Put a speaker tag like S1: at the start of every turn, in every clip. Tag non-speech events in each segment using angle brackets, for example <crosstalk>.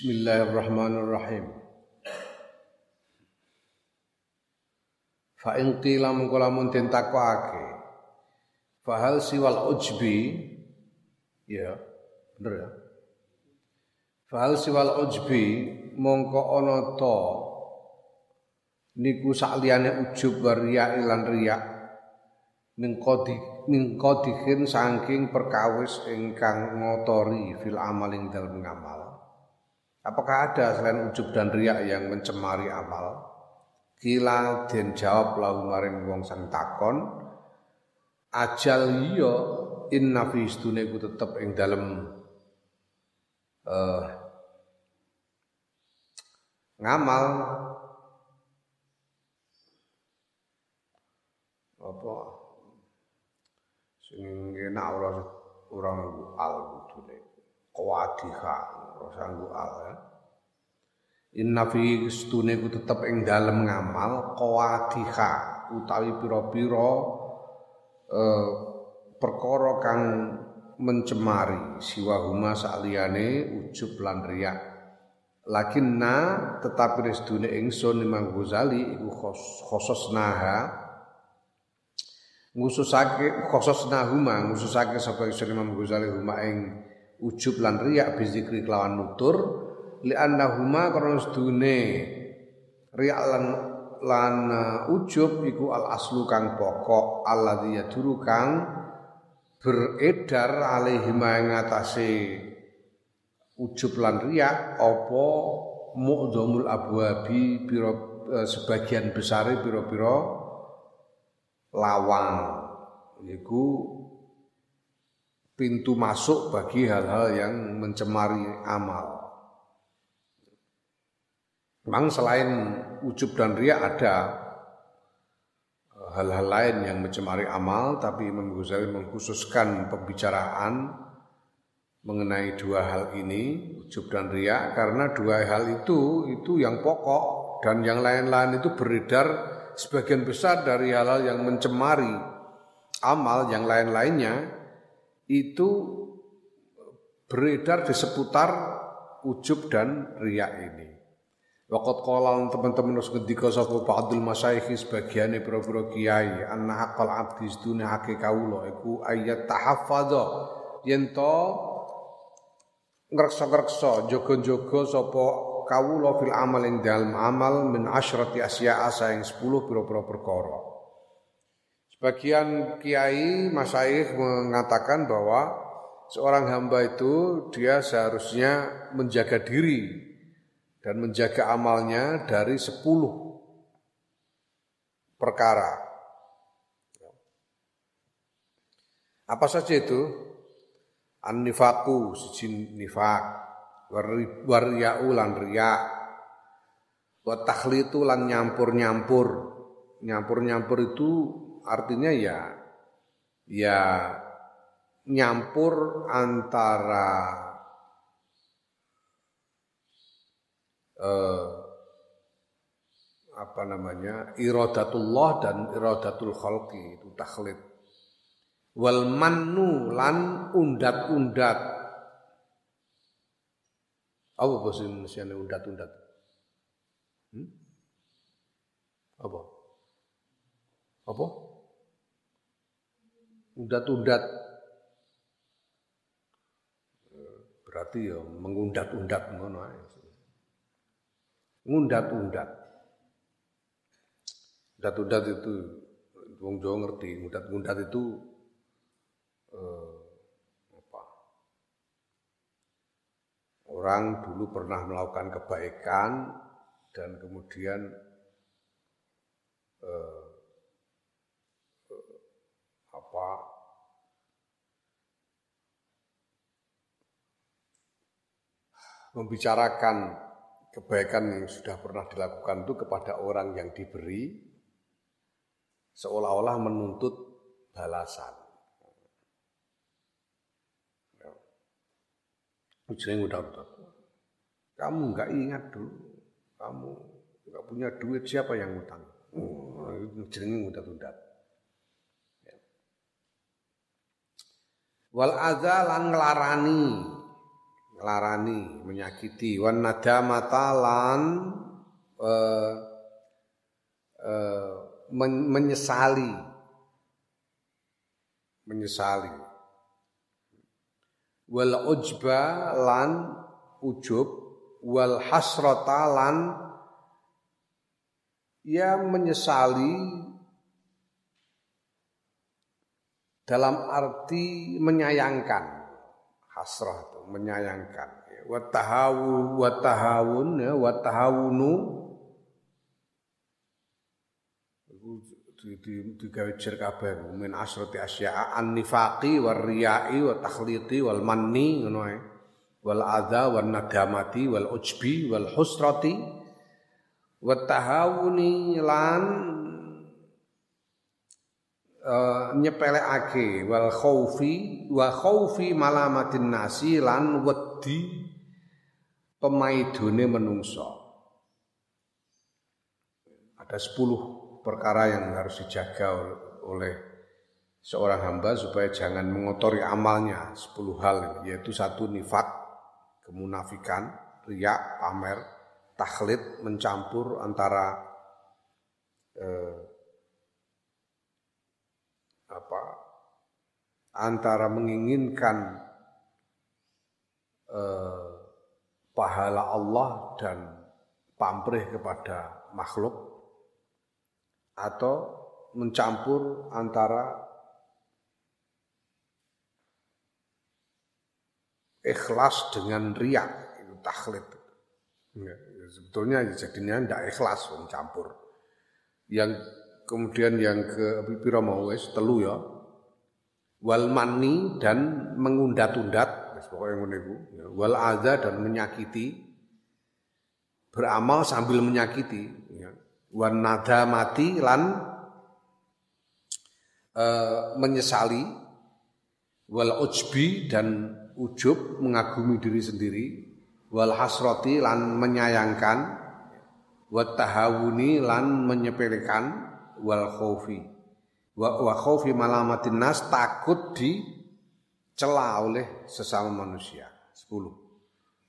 S1: Bismillahirrahmanirrahim. Fa in qila mengko lamun den takokake. Fa hal siwal ujbi ya, bener ya. Fa hal siwal ujbi mongko ana to niku sakliyane ujub waria lan riya min qadi min qadihin saking perkawis ingkang ngotori fil amaling dalem ngamal Apakah ada selain ujub dan riak yang mencemari amal? Kila den jawab lahu maring wong sang takon ajal iya inna fi istune ku tetep ing dalem uh, ngamal. Apa? Sing enak ora ora al kudune qawadiha sanggu al ya. Inna fi stune ku tetep ing dalem ngamal qawadiha utawi pira-pira eh, perkara kang mencemari siwahuma saliyane ujub lan riya lakinna tetapi restune ingsun Imam Ghazali iku khososnaha ngususake khososnahuma ngususake sapa Imam Ghazali huma ing ujub lan riak bizikri kelawan nutur li annahuma karena sedune riak lan lan uh, ujub iku al aslu kang pokok alladzi yaduru kang beredar alaihi ing atase ujub lan riak apa mu'dhamul abwabi pira uh, sebagian besare pira-pira lawang. Iku pintu masuk bagi hal-hal yang mencemari amal. Memang selain ujub dan ria ada eh, hal-hal lain yang mencemari amal, tapi Imam Ghazali mengkhususkan pembicaraan mengenai dua hal ini, ujub dan ria, karena dua hal itu itu yang pokok dan yang lain-lain itu beredar sebagian besar dari hal-hal yang mencemari amal yang lain-lainnya itu beredar di seputar ujub dan riak ini. Waqat qala teman-teman harus ngendika sapa ba'dul masyayikh sebagiane pira-pira kiai anna haqqal abdi sedune hake kawula iku ayat tahaffadha yen to ngreksa-ngreksa jaga-jaga sapa kawula fil amal ing dalem amal min asyrati asya'a saing 10 pira-pira perkara. Sebagian kiai masyayikh mengatakan bahwa seorang hamba itu dia seharusnya menjaga diri dan menjaga amalnya dari sepuluh perkara. Apa saja itu? An-nifaku, sijin nifak, warya'u lan riya, wa takhlitu lan nyampur-nyampur. Nyampur-nyampur itu artinya ya ya nyampur antara eh, apa namanya iradatullah dan iradatul khalqi itu takhlid. Wal mannu lan undat-undat. Apa bahasa Indonesia undat-undat? Hmm? apa? Apa undat-undat. Berarti ya mengundat-undat ngono ae. Ngundat-undat. Undat-undat itu wong Jawa ngerti undat-undat itu eh, apa? Orang dulu pernah melakukan kebaikan dan kemudian eh, apa membicarakan kebaikan yang sudah pernah dilakukan itu kepada orang yang diberi seolah-olah menuntut balasan. Ya. Ujungnya udah udah. Kamu nggak ingat dulu, kamu nggak punya duit siapa yang ngutang? Oh, jenenge udah-udah. wal adza lan nglarani larani menyakiti. Wan nadamata lan uh, uh, men menyesali. Menyesali. Wal ujba lan ujub wal hasrata lan ia menyesali dalam arti menyayangkan hasrah itu menyayangkan. Wa tahawu wa tahawun ya di digawe jer kabeh min asrati asya'a an nifaqi war riya'i wa takhliti wal manni ngono ae. Wal adza wan nadamati wal ujbi wal husrati wa tahawuni lan uh, nyepelekake wal khaufi wa khaufi malamatin nasi lan wedi pemaidone menungso. Ada 10 perkara yang harus dijaga oleh seorang hamba supaya jangan mengotori amalnya. 10 hal yaitu satu nifak kemunafikan riak pamer takhlid mencampur antara eh, apa antara menginginkan eh, pahala Allah dan pamrih kepada makhluk atau mencampur antara ikhlas dengan riak itu takhlid. Ya sebetulnya jadinya tidak ikhlas wong campur. Yang kemudian yang ke pira mau telu ya. Wal mani dan mengundat-undat, wis pokoke ngono iku. Ya, wal adza dan menyakiti beramal sambil menyakiti ya. Wan nada mati lan e, menyesali wal ujbi dan ujub mengagumi diri sendiri wal hasrati lan menyayangkan wa tahawuni lan menyepelekan wal khaufi wa, wa khaufi malamatin nas takut di celah oleh sesama manusia. 10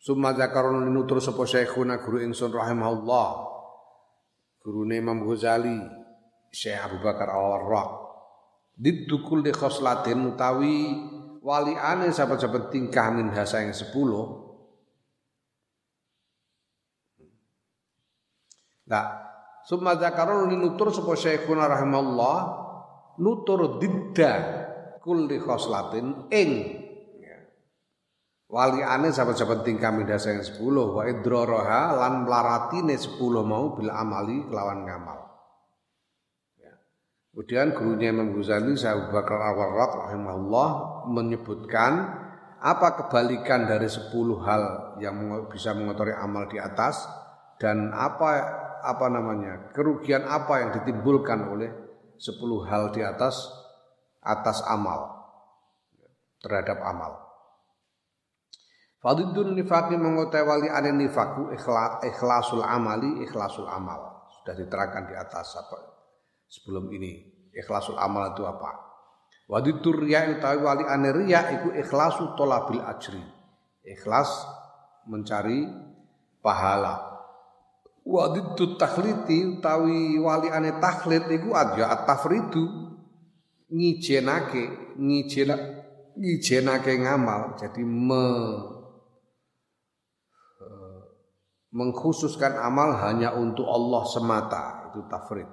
S1: summa zakarun linutur sapa syekhuna guru ingsun rahimahullah. Gurune Imam Ghazali Syekh Abu Bakar Al-Warraq. Didukul di khoslatin utawi waliane sahabat-sahabat tingkah min hasa yang sepuluh. Nah, summa dzakarun nutur sapa Syekhuna rahimallah nutur didda kulli khoslatin ing ya. wali ane sahabat-sahabat tingkah midasa yang sepuluh wa idraraha lan melaratine sepuluh mau bil amali kelawan ngamal ya. kemudian gurunya Imam Ghazali Abu Bakar Al-Warraq rahimahullah menyebutkan apa kebalikan dari sepuluh hal yang bisa mengotori amal di atas dan apa apa namanya kerugian apa yang ditimbulkan oleh sepuluh hal di atas atas amal terhadap amal. Fadidun nifaki mengotewali ane nifaku ikhlasul amali ikhlasul amal. Sudah diterangkan di atas apa sebelum ini. Ikhlasul amal itu apa? Wadidur riya utawi wali ane riya iku ikhlasu tolabil ajri. Ikhlas mencari pahala. Wa diddu takhliti utawi ane takhlid iku adya at-tafridu. Ngijenake ngijena ngijenake ngamal. Jadi me, eh, mengkhususkan amal hanya untuk Allah semata. Itu tafrid.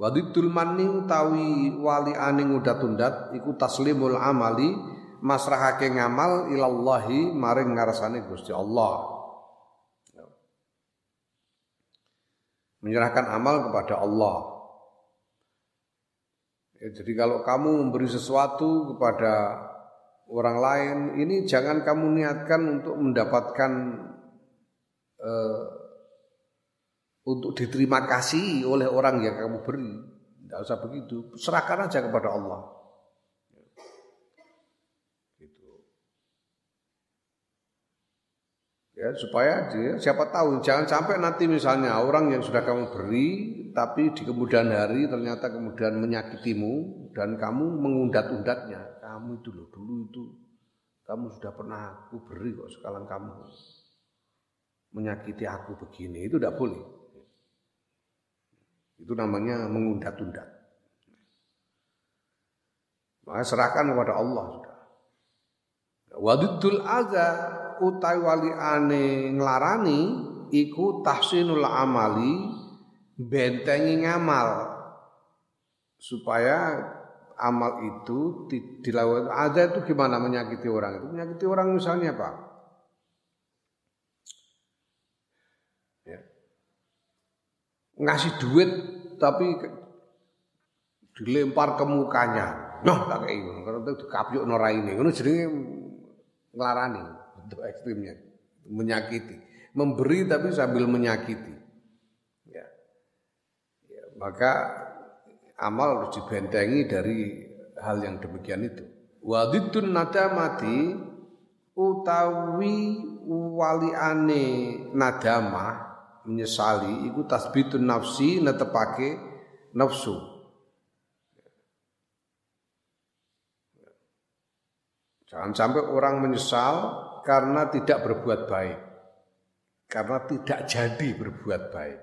S1: Wadidul manni utawi wali ane ngudat-undat iku taslimul amali masrahake ngamal ilallahi maring ngarsane Gusti Allah menyerahkan amal kepada Allah. Ya, jadi kalau kamu memberi sesuatu kepada orang lain, ini jangan kamu niatkan untuk mendapatkan uh, untuk diterima kasih oleh orang yang kamu beri. Tidak usah begitu, serahkan aja kepada Allah. Ya supaya dia siapa tahu jangan sampai nanti misalnya orang yang sudah kamu beri tapi di kemudian hari ternyata kemudian menyakitimu dan kamu mengundat-undatnya kamu itu loh dulu itu kamu sudah pernah aku beri kok sekarang kamu menyakiti aku begini. Itu tidak boleh. Itu namanya mengundat-undat. Maka serahkan kepada Allah sudah. Wadidul aza utai wali ane nglarani iku tahsinul amali bentengi ngamal. Supaya amal itu dilakukan ada itu gimana menyakiti orang itu? Menyakiti orang misalnya apa? Ya. ngasih duit tapi dilempar ke mukanya. Noh tak kayak gitu karena itu dikapiuk norai ini itu jadi ngelarani untuk ekstrimnya menyakiti memberi tapi sambil menyakiti ya, ya maka amal harus dibentengi dari hal yang demikian itu. Wadidun nadamati utawi waliane nadamah menyesali iku tasbitun nafsi netepake nafsu. Jangan sampai orang menyesal karena tidak berbuat baik. Karena tidak jadi berbuat baik.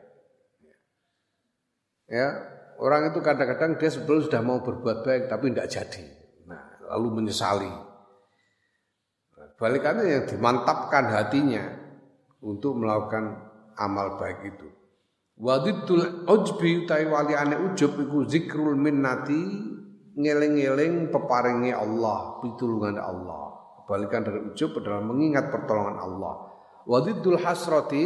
S1: Ya, Orang itu kadang-kadang dia sebelum sudah mau berbuat baik tapi tidak jadi. Nah, lalu menyesali. Balikannya yang dimantapkan hatinya untuk melakukan amal baik itu. Wadidul ujbi utai wali ane ujub iku zikrul minnati ngeling-eling peparingi Allah, pitulungan Allah. Balikan dari ujub adalah mengingat pertolongan Allah. Wadidul hasrati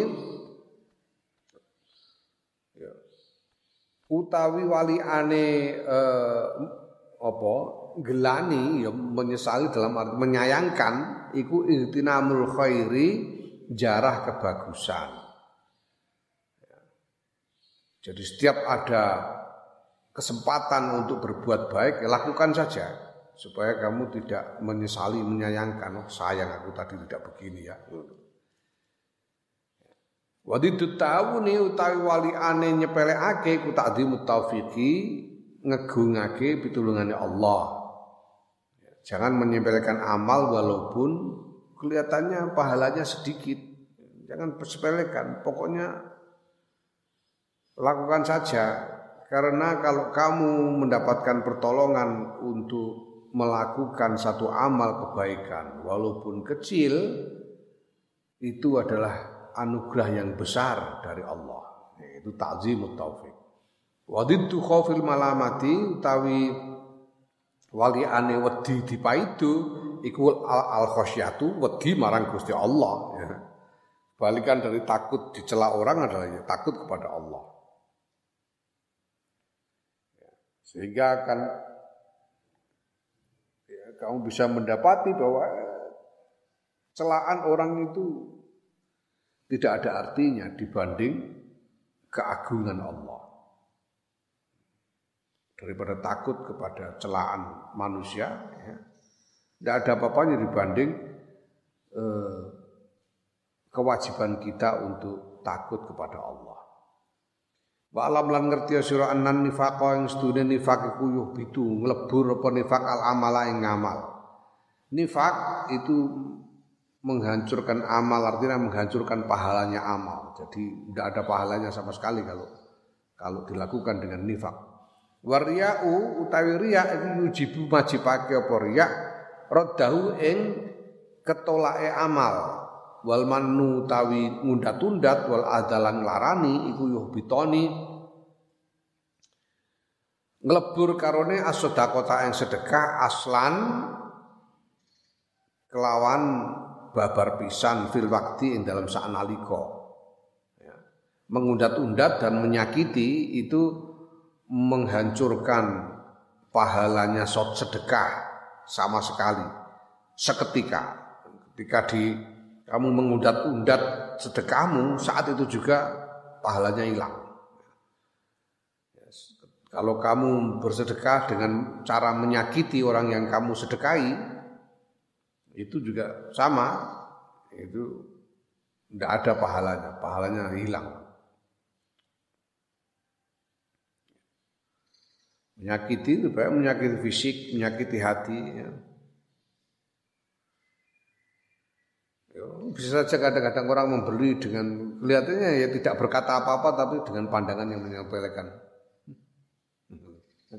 S1: utawi wali ane eh, apa gelani ya menyesali dalam arti menyayangkan iku ihtinamul khairi jarah kebagusan. Jadi setiap ada kesempatan untuk berbuat baik, ya lakukan saja supaya kamu tidak menyesali, menyayangkan. Oh, sayang aku tadi tidak begini ya. Wadi tahu nih utawi wali ane nyepelekake ku takdimu taufiqi ngegungake pitulungannya Allah. Jangan menyepelekan amal walaupun kelihatannya pahalanya sedikit. Jangan sepelekan, pokoknya lakukan saja. Karena kalau kamu mendapatkan pertolongan untuk melakukan satu amal kebaikan walaupun kecil itu adalah anugerah yang besar dari Allah yaitu takzimut taufik wadiddu khaufil malamati utawi wali ane wedi dipaidu iku al, al khosyatu wedi marang Gusti Allah ya. balikan dari takut dicela orang adalah ya, takut kepada Allah ya. sehingga akan ya, kamu bisa mendapati bahwa celaan orang itu tidak ada artinya dibanding keagungan Allah. Daripada takut kepada celaan manusia, ya, tidak ada apa-apanya dibanding eh, kewajiban kita untuk takut kepada Allah. Wa alam lan ngerti sira anan nifaqa ing sedune nifak iku yuh bitu nglebur apa nifak al amala ing ngamal. Nifak itu menghancurkan amal artinya menghancurkan pahalanya amal. Jadi tidak ada pahalanya sama sekali kalau kalau dilakukan dengan nifak. Warya'u utawi riya iku yujibu majibake apa riya raddahu ing ketolake amal. Wal manu utawi ngundat-undat wal adalan larani iku yuh bitoni nglebur karone as-sedekah ing sedekah aslan kelawan babar pisan fil wakti ing dalam sa'nalika. Ya. Mengundat-undat dan menyakiti itu menghancurkan pahalanya sedekah sama sekali seketika. Ketika di kamu mengundat-undat sedekahmu saat itu juga pahalanya hilang. Kalau kamu bersedekah dengan cara menyakiti orang yang kamu sedekahi, itu juga sama itu tidak ada pahalanya pahalanya hilang menyakiti itu baik menyakiti fisik menyakiti hati ya. Bisa saja kadang-kadang orang membeli dengan kelihatannya ya tidak berkata apa-apa tapi dengan pandangan yang menyepelekan.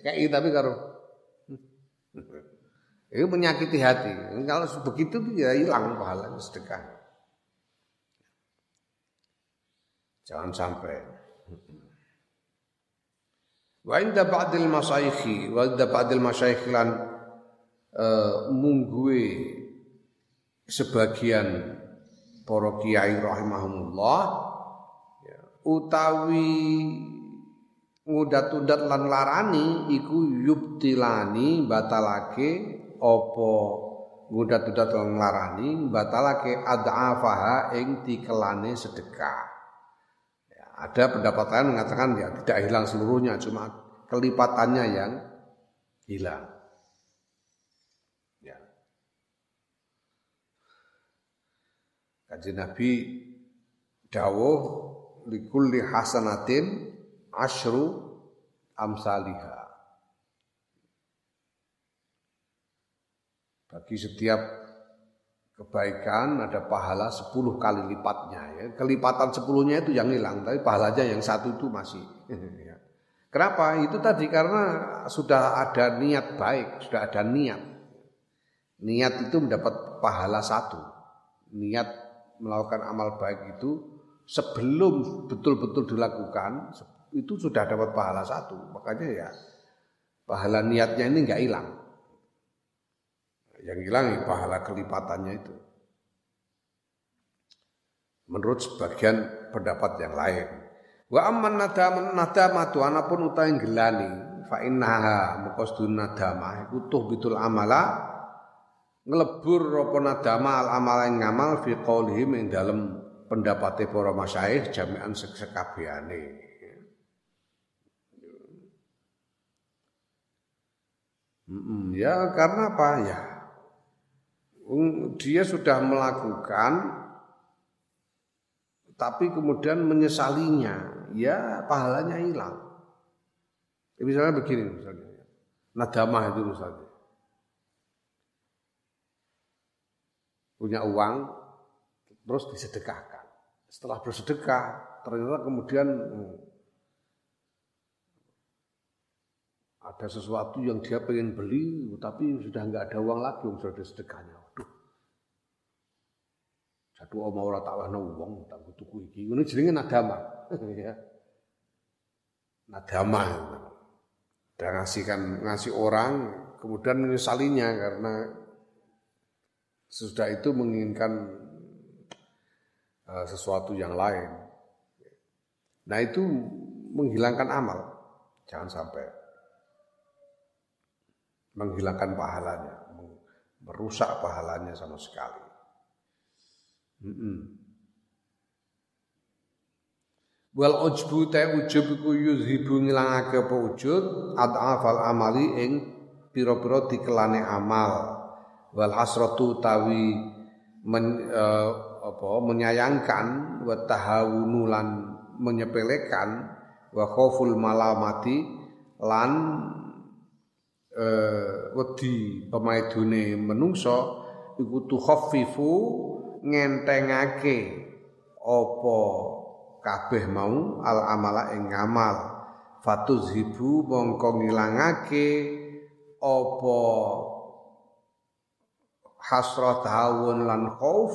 S1: Kayak tapi kalau <laughs> itu menyakiti hati. Kalau begitu ya hilang pahala sedekah. Jangan sampai. Wa inda ba'dil masyayikhi wa inda ba'dil masyayikh lan uh, sebagian para kiai rahimahumullah ya, utawi ngudat-udat lan larani iku yubtilani batalake apa ngudat-udat lan larani batalake ad'afaha ing tikelane sedekah. Ya, ada pendapat lain mengatakan ya tidak hilang seluruhnya cuma kelipatannya yang hilang. Ya. Kaji Nabi dawuh likulli hasanatin asyru amsaliha. Bagi setiap kebaikan ada pahala sepuluh kali lipatnya ya. Kelipatan sepuluhnya itu yang hilang, tapi pahalanya yang satu itu masih. <laughs> Ya. Kenapa? Itu tadi karena sudah ada niat baik, sudah ada niat. Niat itu mendapat pahala satu. Niat melakukan amal baik itu sebelum betul-betul dilakukan, itu sudah dapat pahala satu. Makanya ya pahala niatnya ini nggak hilang. Yang hilang ya pahala kelipatannya itu. Menurut sebagian pendapat yang lain. Wa amman nadam nadamatu anapun utahe gelani fa innaha muqasdun nadamah iku bitul amala ngelebur apa nadama al amal yang ngamal fi qaulihim ing dalem pendapate para masyayikh jami'an sekabehane. Ya karena apa ya? Dia sudah melakukan tapi kemudian menyesalinya, ya pahalanya hilang. Ya, misalnya begini misalnya, nadamah itu misalnya. Punya uang, terus disedekahkan. Setelah bersedekah, ternyata kemudian hmm, ada sesuatu yang dia pengen beli tapi sudah nggak ada uang lagi sudah ada sedekahnya. Waduh. Satu om ora tak wahno uang tak tuku iki. Ini jenenge nadama. <laughs> Ya. Nadama. Dan ngasihkan ngasih orang kemudian menyesalinya karena sesudah itu menginginkan uh, sesuatu yang lain nah itu menghilangkan amal jangan sampai menghilangkan pahalanya, merusak pahalanya sama sekali. Mm -mm. Wal ujbu ta ujub iku yuzhibu ngilangake apa ujud adafal amali ing pira-pira dikelane amal. Wal hasratu tawi men, uh, apa, menyayangkan wa tahawunu lan menyepelekan wa khauful malamati lan eh, wedi pemaidune menungso iku tukhaffifu ngentengake apa kabeh mau al amala ing ngamal. Fatuzhibu mongko ngilangake apa hasrat hawun lan khauf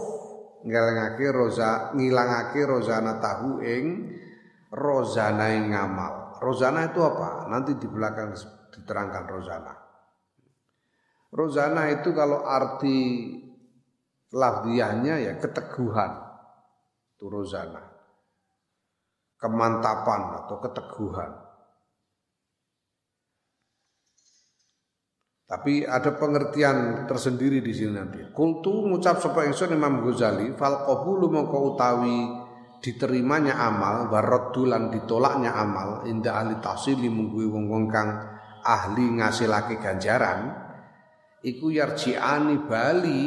S1: ngilangake roza ngilangake rozana tahu ing rozana ing ngamal rozana itu apa nanti di belakang diterangkan rozana. Rozana itu kalau arti lafdiahnya ya keteguhan. Itu rozana. Kemantapan atau keteguhan. Tapi ada pengertian tersendiri di sini nanti. Kultu ngucap sapa ingsun Imam Ghazali fal qabulu mongko utawi diterimanya amal waraddulan ditolaknya amal inda ahli tahsili mungguwi wong-wong kang ahli ngasilake ganjaran iku yarji'ani bali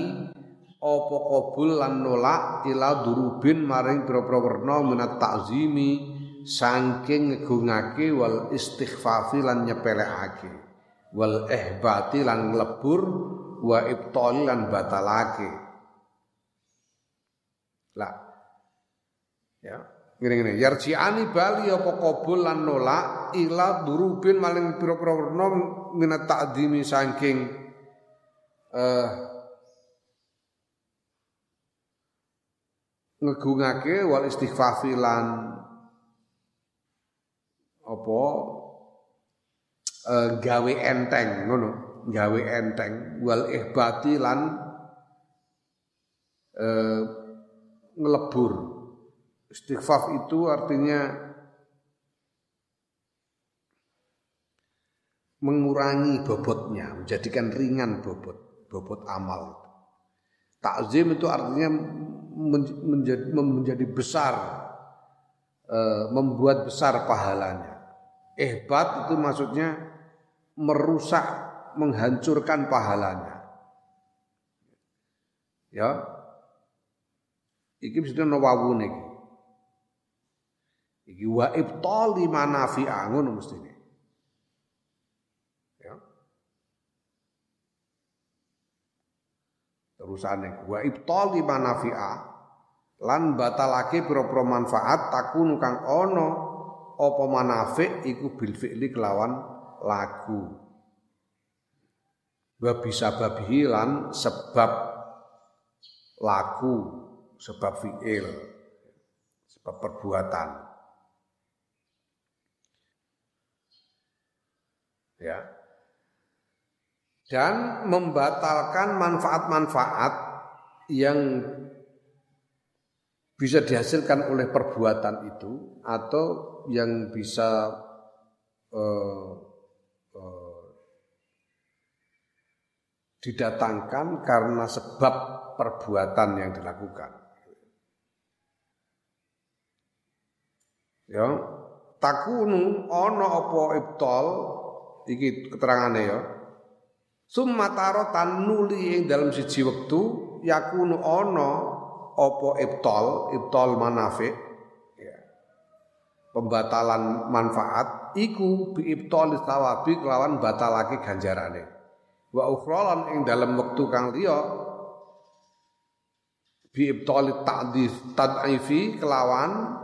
S1: apa kabul lan nolak ila durubin maring pira-pira werna ta'zimi saking ngegungake wal istighfafi lan nyepelekake wal ihbati lan lebur wa ibtali lan batalake Lah. Ya. Ngene-ngene, yarji'ani bali apa qabul lan nolak ila durubin maling pira-pira nom minat ta'dimi saking eh ngegungake wal istighfafi lan apa uh, gawe enteng ngono. Gawe enteng wal ihbati lan uh, ngelebur. Istighfaf itu artinya mengurangi bobotnya menjadikan ringan bobot bobot amal. Takzim itu artinya menjadi, menjadi besar uh, membuat besar pahalanya. Ehbat itu maksudnya merusak, menghancurkan pahalanya. Ya. Iki mesti nawawu niki. Iki wa ibtali manafi'a ngono mestine. Ya. Terusane wa ibtali manafi'a lan batalake pira-pira manfaat takun kang ana apa manafik iku bil fi'li kelawan lagu. Wa bisa babihi lan sebab laku sebab fi'il sebab perbuatan. Ya. Dan membatalkan manfaat-manfaat yang bisa dihasilkan oleh perbuatan itu atau yang bisa uh, didatangkan karena sebab perbuatan yang dilakukan. Ya, takunu ono opo ibtol iki keterangane ya. Summataro tanuli ing dalam siji wektu yakunu ono opo ibtol, ibtol manafik pembatalan manfaat iku biibtali tawabi kelawan batalake ganjarane wa ukhralan ing dalam wektu kang liya biibtali ta'dif tad'ifi kelawan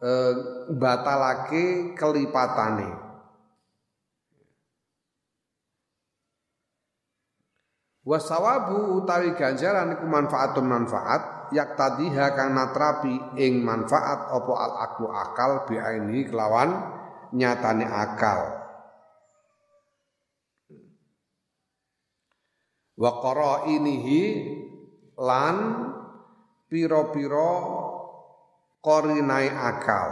S1: e, batalake kelipatane. Wasawabu utawi ganjaran iku manfaatun manfaat yak tadiha kang natrapi ing manfaat opo al aklu akal ini kelawan nyatane akal wa inihi lan piro-piro korinai akal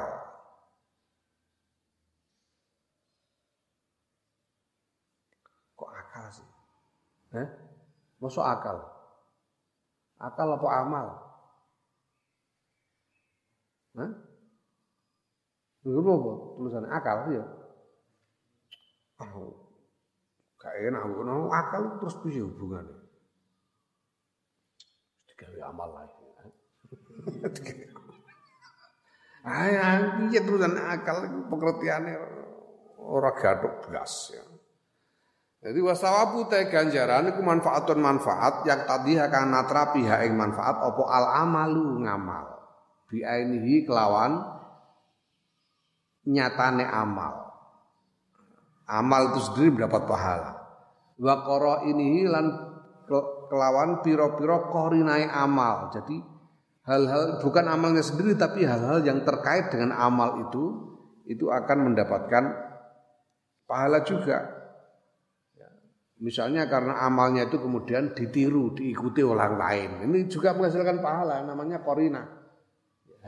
S1: kok akal sih eh masuk akal akal apa amal Hah? Itu apa? Tulisan akal ya. Oh, gak enak no, akal terus piye hubungannya? Digawe amal lagi. Ah, iya terusan akal pengertiannya ora gathuk blas ya. Jadi wasawabu te ganjaran iku manfaatun manfaat yang tadi akan natrapi ha ing manfaat opo al amalu ngamal biainihi kelawan nyatane amal. Amal itu sendiri mendapat pahala. Wa qara ini lan kelawan piro-piro korinai amal. Jadi hal-hal bukan amalnya sendiri tapi hal-hal yang terkait dengan amal itu itu akan mendapatkan pahala juga. Ya. Misalnya karena amalnya itu kemudian ditiru, diikuti orang lain. Ini juga menghasilkan pahala, namanya korina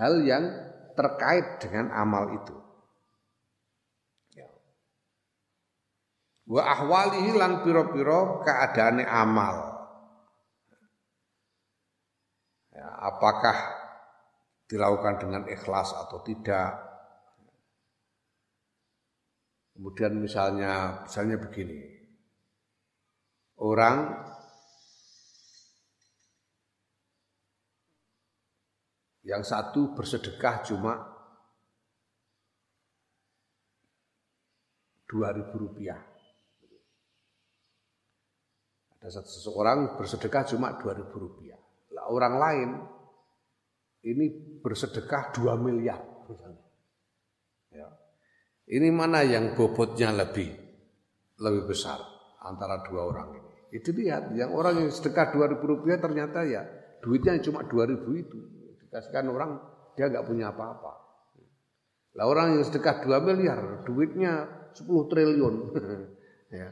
S1: hal yang terkait dengan amal itu. Ya. Wa ahwalihi lan piro-piro keadaane amal. Ya, apakah dilakukan dengan ikhlas atau tidak? Kemudian misalnya misalnya begini. Orang Yang satu bersedekah cuma dua ribu rupiah. Ada seseorang bersedekah cuma dua ribu rupiah. Lah orang lain ini bersedekah 2 miliar Ya. Ini mana yang bobotnya lebih lebih besar antara dua orang ini. Itu lihat, yang orang yang sedekah 2000 rupiah ternyata ya duitnya cuma 2000 itu. Dikasihkan orang dia nggak punya apa-apa. Lah orang yang sedekah 2 miliar, duitnya 10 triliun. <laughs> ya.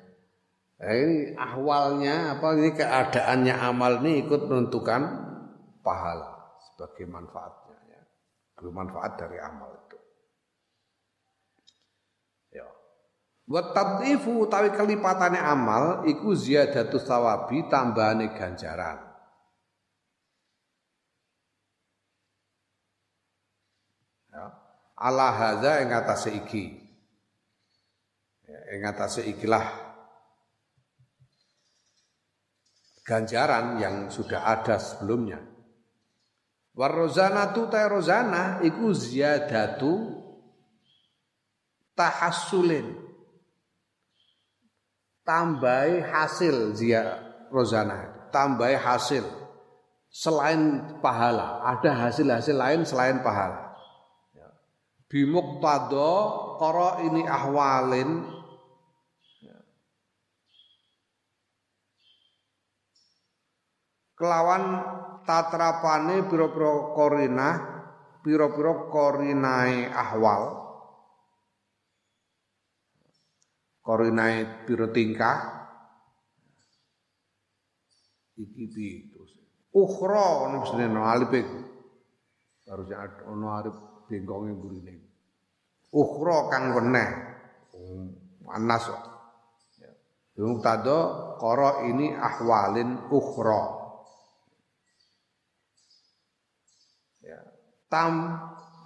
S1: Nah, ini ahwalnya apa ini keadaannya amal ini ikut menentukan pahala sebagai manfaatnya ya. Bermanfaat dari amal itu. Ya. Wa tadhifu utawi kelipatane amal iku ziyadatus sawabi tambahane ganjaran. Ya. Ala hadza ing atase iki. Ya, ing atase ikilah ganjaran yang sudah ada sebelumnya. Warrozana tu ta rozana iku ziyadatu tahassulin. Tambahi hasil zia rozana, tambahi hasil selain pahala, ada hasil-hasil lain selain pahala. Ya. Bimuqtada qara ini ahwalin kelawan tatrapane pira-pira korina pira-pira korinae ahwal. Korinae pira tingkah? Iki piye terus ukhra ono no alif iku. Harusnya ono arep bengkonge burine ukhra kang weneh. Anas. Ya. Mubtada qara ini ahwalin ukhra tam,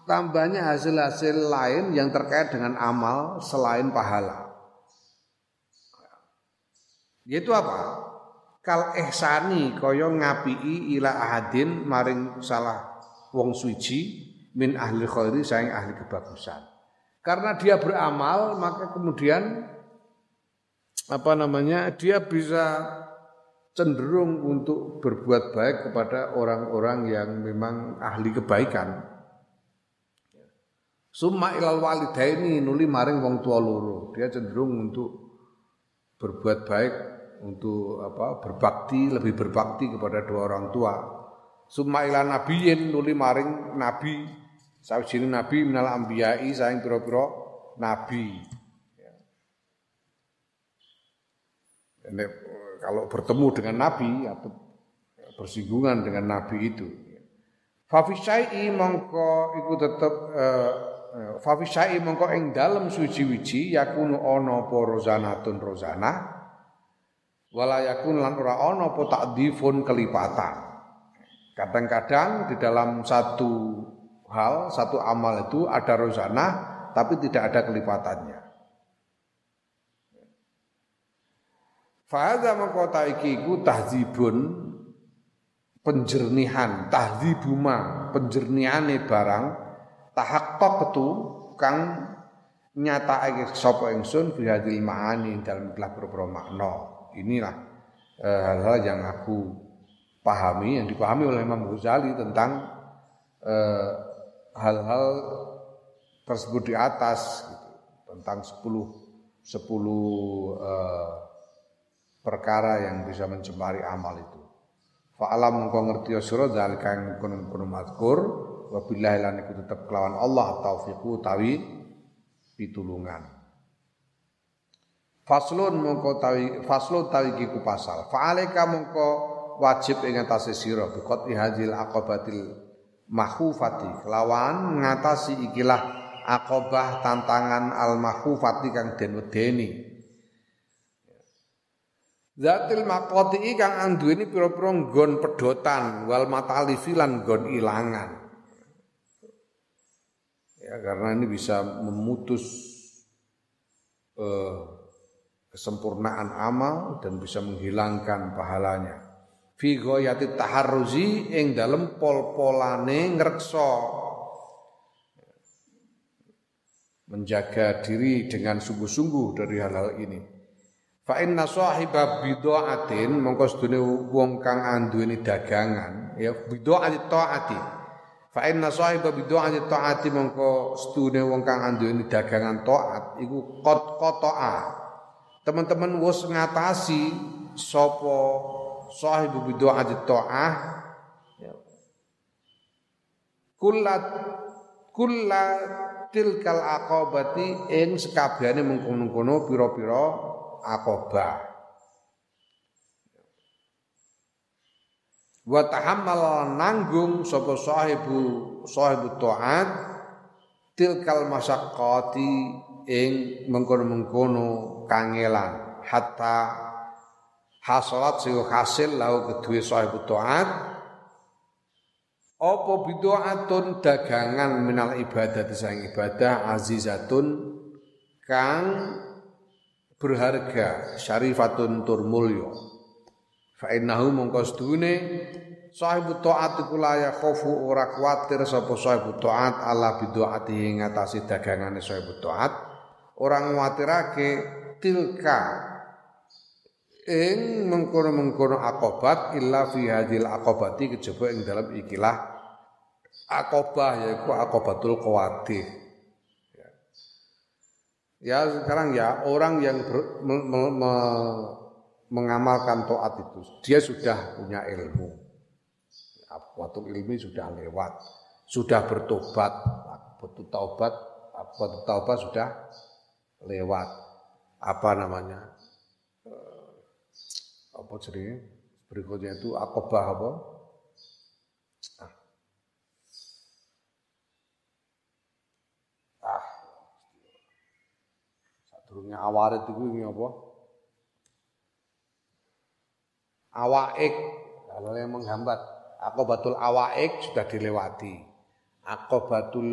S1: tambahnya hasil-hasil lain yang terkait dengan amal selain pahala. Yaitu apa? Kal ihsani kaya ngapii ila ahadin maring salah wong suci min ahli khairi sayang ahli kebagusan. Karena dia beramal maka kemudian apa namanya dia bisa cenderung untuk berbuat baik kepada orang-orang yang memang ahli kebaikan. Summa ilal walidaini nuli maring wong tua loro. Dia cenderung untuk berbuat baik untuk apa berbakti lebih berbakti kepada dua orang tua. Summa ilal nabiyin nuli maring nabi sawijine nabi minal ambiyai saing pira-pira nabi. Ya kalau bertemu dengan Nabi atau bersinggungan dengan Nabi itu. Fafisai mongko iku tetep uh, Fafisai mongko ing dalem suci wiji yakunu ono apa rozanatun rozana wala yakun lan ora ono apa takdifun kelipatan. Kadang-kadang di dalam satu hal, satu amal itu ada rozana tapi tidak ada kelipatannya. Fahadha mengkota iki ku tahzibun penjernihan, tahzibuma penjernihane barang tahaqqaq itu kang nyatakake sapa ingsun fi hadil ma'ani dalam telah beberapa makna. Inilah eh, hal-hal yang aku pahami yang dipahami oleh Imam Ghazali tentang eh, hal-hal tersebut di atas gitu, tentang 10 10 eh, perkara yang bisa mencemari amal itu. Fa'alam mengko ngerti sira zalika yang kono-kono mazkur wa billahi lan iku tetep kelawan Allah taufiqu tawi pitulungan. Faslun mongko tawi faslun tawi kiku pasal. Fa'alika mongko wajib ing atase sira biqat ihadil aqabatil mahufati kelawan ngatasi ikilah akobah tantangan al mahufati kang den wedeni Zatil maqati kang anduweni pira-pira nggon pedotan wal matalifi lan nggon ilangan. Ya karena ini bisa memutus eh, kesempurnaan amal dan bisa menghilangkan pahalanya. Fi ghayati taharruzi ing dalem pol-polane ngreksa menjaga diri dengan sungguh-sungguh dari hal-hal ini. Fa inna sahiba bid'atin mongko sedune wong kang anduweni dagangan ya bid'ati taati. Fa inna sahiba bid'ati taati mongko stune wong kang anduweni dagangan taat iku qot qata'a. Teman-teman wis ngatasi sapa sahibu bid'ati ta'ah ya. kullat kullat tilkal aqabati ing sekabehane mengkono-kono pira-pira aqabah. wa tahammal nanggung sapa sahibu sahibu taat tilkal masyaqqati ing mengkono-mengkono kangelan hatta hasalat sing hasil lau kedue sahibu taat apa bid'atun dagangan minal ibadah sang ibadah azizatun kang berharga syarifatun tur mulya Fa innahu mongko sedune sahibu taat iku la khofu ora kuwatir sapa sahibu taat ala biduati ngatasi dagangane sahibu taat ora nguwatirake tilka ing mengkono-mengkono akobat illa fi hadil akobati kejaba ing dalam ikilah akobah yaiku akobatul qawadih. Ya sekarang ya orang yang ber, me, me, me, mengamalkan toat itu dia sudah punya ilmu. Waktu ilmi sudah lewat sudah bertobat waktu taubat waktu taubat sudah lewat. Apa namanya? Eh, apa jadi berikutnya itu akobah apa Sadurunge awarit ini apa? awaik kalau yang menghambat akobatul awaik sudah dilewati. Akobatul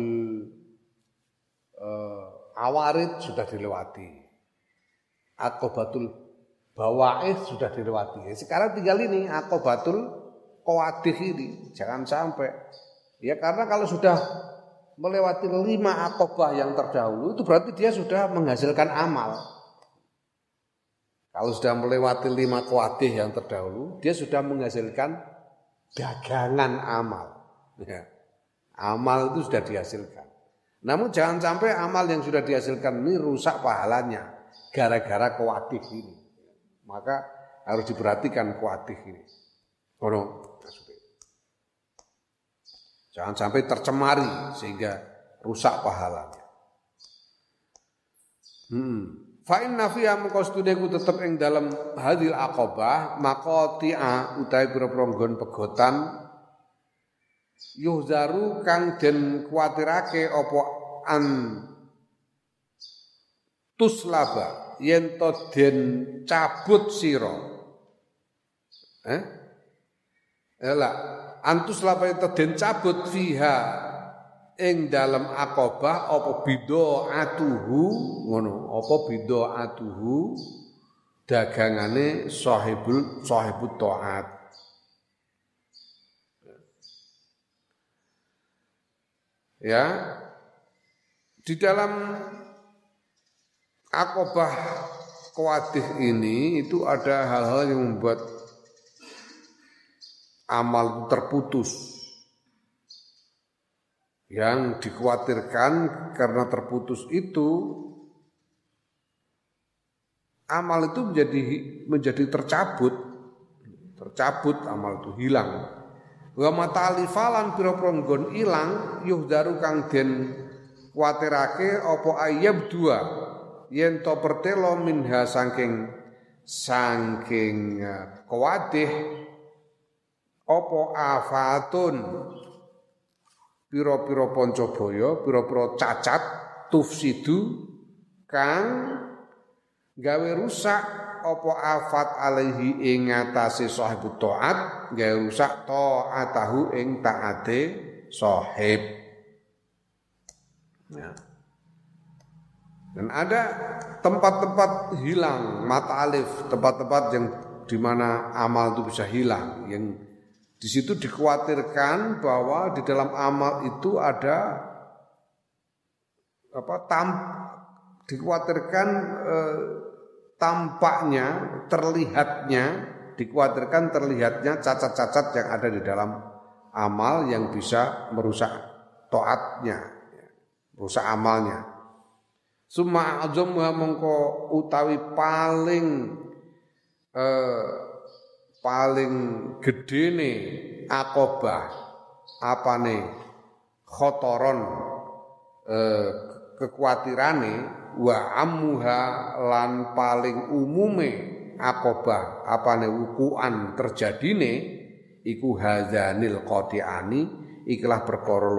S1: uh, awarid sudah dilewati. Akobatul bawaih sudah dilewati. Sekarang tinggal ini akobatul kawadih ini. Jangan sampai. Ya karena kalau sudah melewati lima akobah yang terdahulu itu berarti dia sudah menghasilkan amal kalau sudah melewati lima kuatih yang terdahulu, dia sudah menghasilkan dagangan amal. Ya. Amal itu sudah dihasilkan. Namun jangan sampai amal yang sudah dihasilkan ini rusak pahalanya gara-gara kuatih ini. Maka harus diperhatikan kuatih ini. Oh, Jangan sampai tercemari sehingga rusak pahalanya. Hmm. Fa inna fiha mengkostune ku tetep dalam hadil aqabah maqati'a utawi pira-pira nggon pegotan yuhzaru kang den kuwatirake apa an tuslaba yen to den cabut sira eh Ela antus lapa yen to den cabut fiha ing dalam akobah apa atuhu ngono apa atuhu dagangane sahibul sahibut taat. Ya. Di dalam akobah kuatih ini itu ada hal-hal yang membuat amal terputus. Yang dikhawatirkan karena terputus itu amal itu menjadi menjadi tercabut. Tercabut amal itu hilang. Wa matalifalan pira-pira nggon ilang yuhdaru kang den kuatirake apa ayab dua. Yen to pertelo minha saking saking eh, apa afatun pira-pira pancabaya, pira-pira cacat tufsidu kang gawe rusak apa afat alaihi ing ngatasé sahib taat, gawe rusak taatahu ing taate sahib. Ya. Dan ada tempat-tempat hilang mata alif, tempat-tempat yang di mana amal itu bisa hilang, yang di situ dikhawatirkan bahwa di dalam amal itu ada apa tam dikhawatirkan eh, tampaknya terlihatnya dikhawatirkan terlihatnya cacat-cacat yang ada di dalam amal yang bisa merusak toatnya, merusak amalnya. Summa azamha mongko utawi paling eh, paling gedene akobah apane? Khotoron eh, wa amuha lan paling umume akobah apane? Wukuan terjadine iku hadzanil qati'ani ikhlah perkara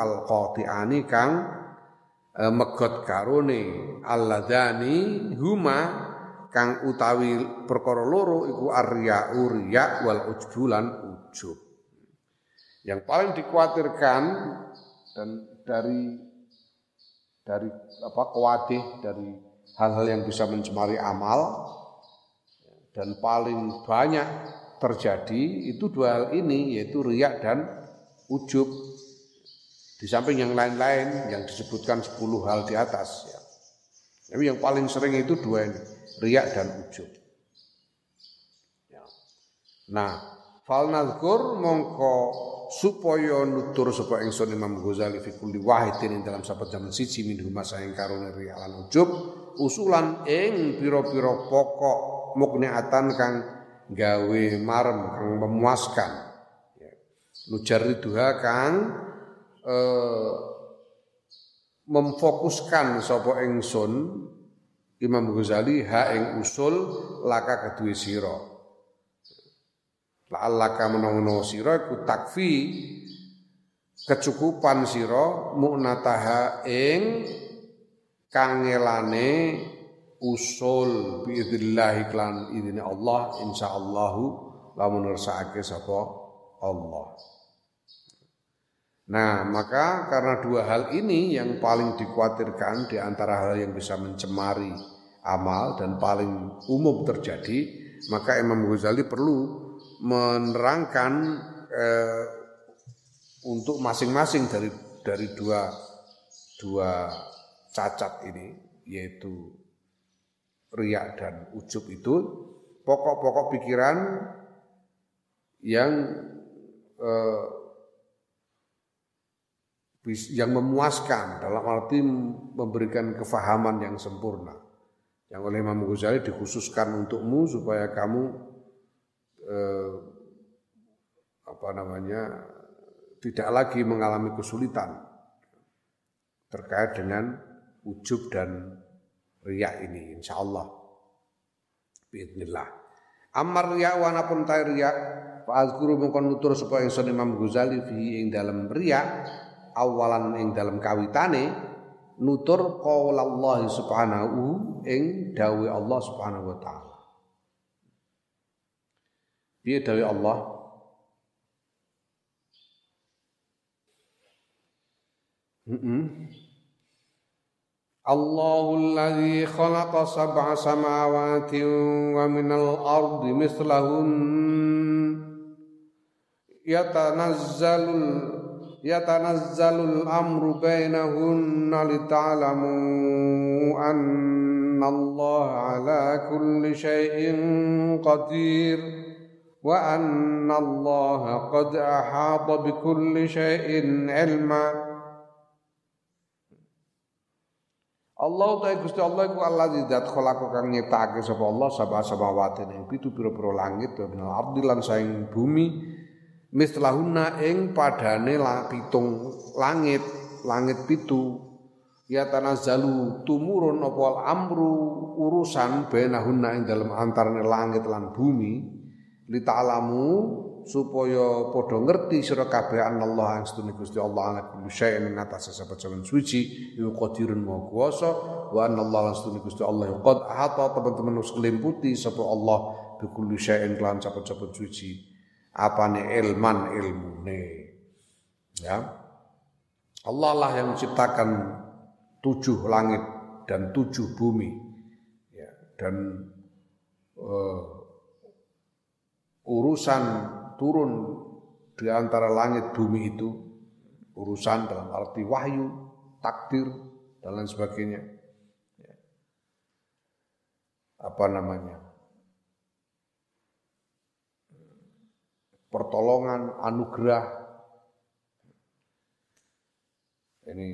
S1: al qati'ani kang e, megot karone alladzani huma kang utawi perkara loro iku arya urya wal ujbulan ujub. Yang paling dikhawatirkan dan dari dari apa kuatih dari hal-hal yang bisa mencemari amal dan paling banyak terjadi itu dua hal ini yaitu riak dan ujub. Di samping yang lain-lain yang disebutkan 10 hal di atas ya. Tapi yang paling sering itu dua ini, riak dan ujub. Ya. Nah, fal nazkur mongko supaya nutur sapa ingsun Imam Ghazali fi kulli wahidin dalam sahabat zaman siji min huma saing karone riak lan ujub usulan ing pira-pira pokok mukniatan kang gawe marem kang memuaskan ya. nujarriduha kang eh, memfokuskan sapa ingsun Imam Ghazali ha ing usul laka kedue sira la'allaka menawa sira iku takfi kecukupan sira mu'nataha ing kangelane usul biidznillah iklan idine Allah insyaallahu lamun ngersakake sapa Allah. Nah, maka karena dua hal ini yang paling dikhawatirkan di antara hal yang bisa mencemari amal dan paling umum terjadi, maka Imam Ghazali perlu menerangkan eh, untuk masing-masing dari dari dua dua cacat ini, yaitu riak dan ujub itu pokok-pokok pikiran yang eh, yang memuaskan dalam arti memberikan kefahaman yang sempurna yang oleh Imam Ghazali dikhususkan untukmu supaya kamu eh, apa namanya tidak lagi mengalami kesulitan terkait dengan ujub dan riak ini insyaallah. Biidznillah. Amar riak wa pun ta riak fa azkuru mongkon nutur supaya Imam Ghazali fi ing dalam riak awalan ing dalam kawitane nutur qaulullah subhanahu ing dawe Allah subhanahu wa taala piye dawe Allah Mm -mm. الله الذي خلق سبع سماوات ومن الأرض مثلهن يتنزل يتنزل الأمر بينهن لتعلموا أن الله على كل شيء قدير وأن الله قد أحاط بكل شيء علما Allah ta Gusti Allah iku Allah zat khalaqa kang nyiptakake sapa Allah sab'a samawati ing pitu pira-pira langit wa minal ardi lan saing bumi mislahunna ing padane la pitung langit langit pitu. Ya tanazzalu tumurun apa amru urusan bainahunna ing dalem antarane langit lan bumi. Li ta'lamu supaya padha ngerti sira kabeh Allah yang sedune Gusti Allah ala kulli syai'in ing atas saben suci iku qadirun maha kuwasa wa Allah lan sedune Gusti Allah qad. Ahata teman-teman wis kelimputi sapa Allah bi kulli syai'in kelan saben-saben suci apane ilman ilmune ya Allah lah yang menciptakan tujuh langit dan tujuh bumi ya dan uh, urusan turun di antara langit bumi itu urusan dalam arti wahyu, takdir dan lain sebagainya. Ya. Apa namanya? pertolongan, anugerah. Ini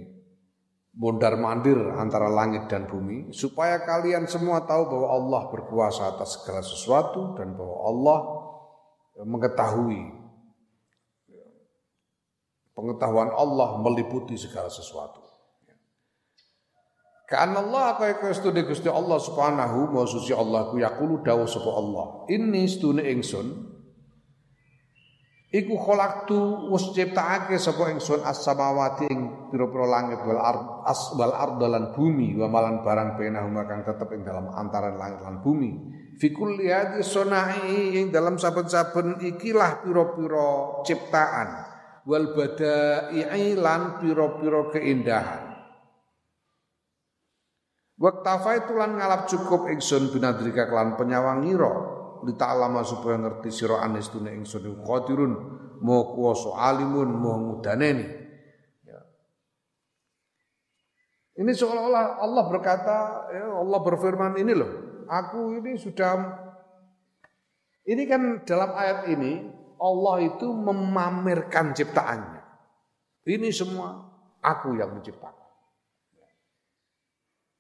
S1: mondar mandir antara langit dan bumi supaya kalian semua tahu bahwa Allah berkuasa atas segala sesuatu dan bahwa Allah mengetahui pengetahuan Allah meliputi segala sesuatu. Karena Allah kaya kaya studi Gusti Allah Subhanahu wa Allah ku yaqulu dawuh sapa Allah. Inni stune ingsun Iku khalaqtu wis ciptakake sapa ingsun as-samawati ing pira-pira langit wal ard as wal ardalan bumi wa malan barang benahuma kang tetep ing dalam antaran langit lan bumi. Fi kulli hadhi sunai ing dalam saben-saben ikilah pira-pira ciptaan wal badai lan pira-pira keindahan. Waktafai tulan ngalap cukup ingsun binadrika kelan penyawangira lita'lama supaya ngerti sira anis tune ingsun qadirun mau kuwasa alimun mau ngudaneni. Ya. ini seolah-olah Allah berkata ya Allah berfirman ini loh aku ini sudah ini kan dalam ayat ini Allah itu memamerkan ciptaannya. Ini semua aku yang menciptakan.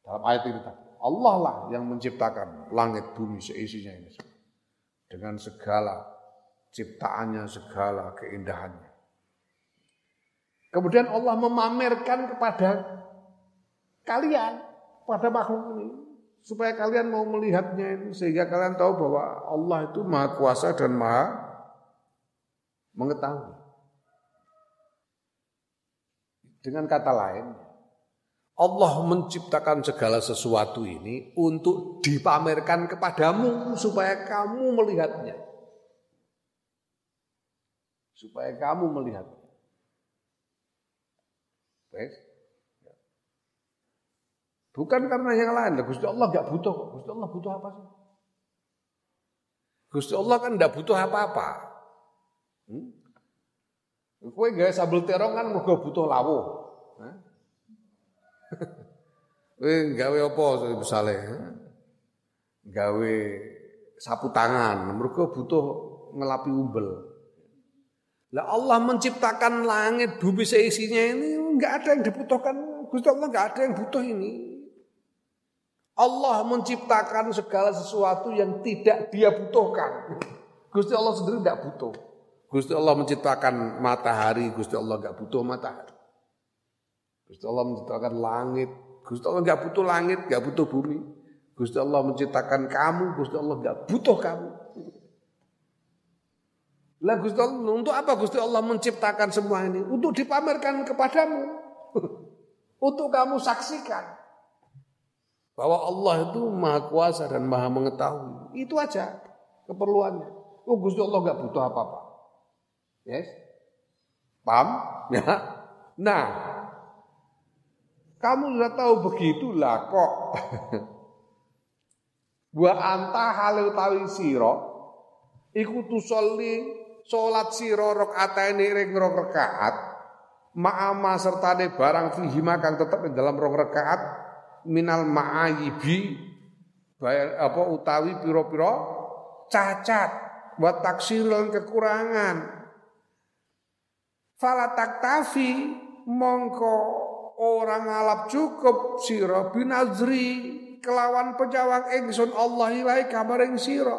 S1: Dalam ayat ini tadi Allah lah yang menciptakan langit bumi seisinya ini semua dengan segala ciptaannya, segala keindahannya. Kemudian Allah memamerkan kepada kalian, pada makhluk ini, supaya kalian mau melihatnya ini, sehingga kalian tahu bahwa Allah itu maha kuasa dan maha mengetahui. Dengan kata lain, Allah menciptakan segala sesuatu ini untuk dipamerkan kepadamu supaya kamu melihatnya. Supaya kamu melihatnya. Bukan karena yang lain. Gusti Allah nggak butuh. Gusti Allah butuh apa sih? Gusti Allah kan nggak butuh apa-apa. Hmm? Kue gak sambal terong kan mau butuh lawo. Hah? <laughs> Gawe apa misale? Gawe sapu tangan, mergo butuh ngelapi umbel. Lah Allah menciptakan langit bumi seisinya ini enggak ada yang dibutuhkan. Gusti Allah enggak ada yang butuh ini. Allah menciptakan segala sesuatu yang tidak dia butuhkan. <laughs> Gusti Allah sendiri tidak butuh. Gusti Allah menciptakan matahari, Gusti Allah enggak butuh matahari. Gusti Allah menciptakan langit. Gusti Allah nggak butuh langit, nggak butuh bumi. Gusti Allah menciptakan kamu, Gusti Allah nggak butuh kamu. Lah Gusti Allah untuk apa Gusti Allah menciptakan semua ini? Untuk dipamerkan kepadamu. <laughs> untuk kamu saksikan bahwa Allah itu maha kuasa dan maha mengetahui. Itu aja keperluannya. Oh Gusti Allah nggak butuh apa-apa. Yes? Paham? <laughs> Ya. Nah, kamu sudah tahu begitulah kok. <laughs> Wa anta halu tawi siro iku tusolli salat sira rakaataini ring rong rakaat ma'ama sertane barang fihi kang tetep dalam rong rakaat minal ma'ayibi bayar apa utawi pira-pira cacat wa taksirul kekurangan fala taktafi mongko orang ngalap cukup sira binazri kelawan pejawang ingsun Allah ilai kabaring sira.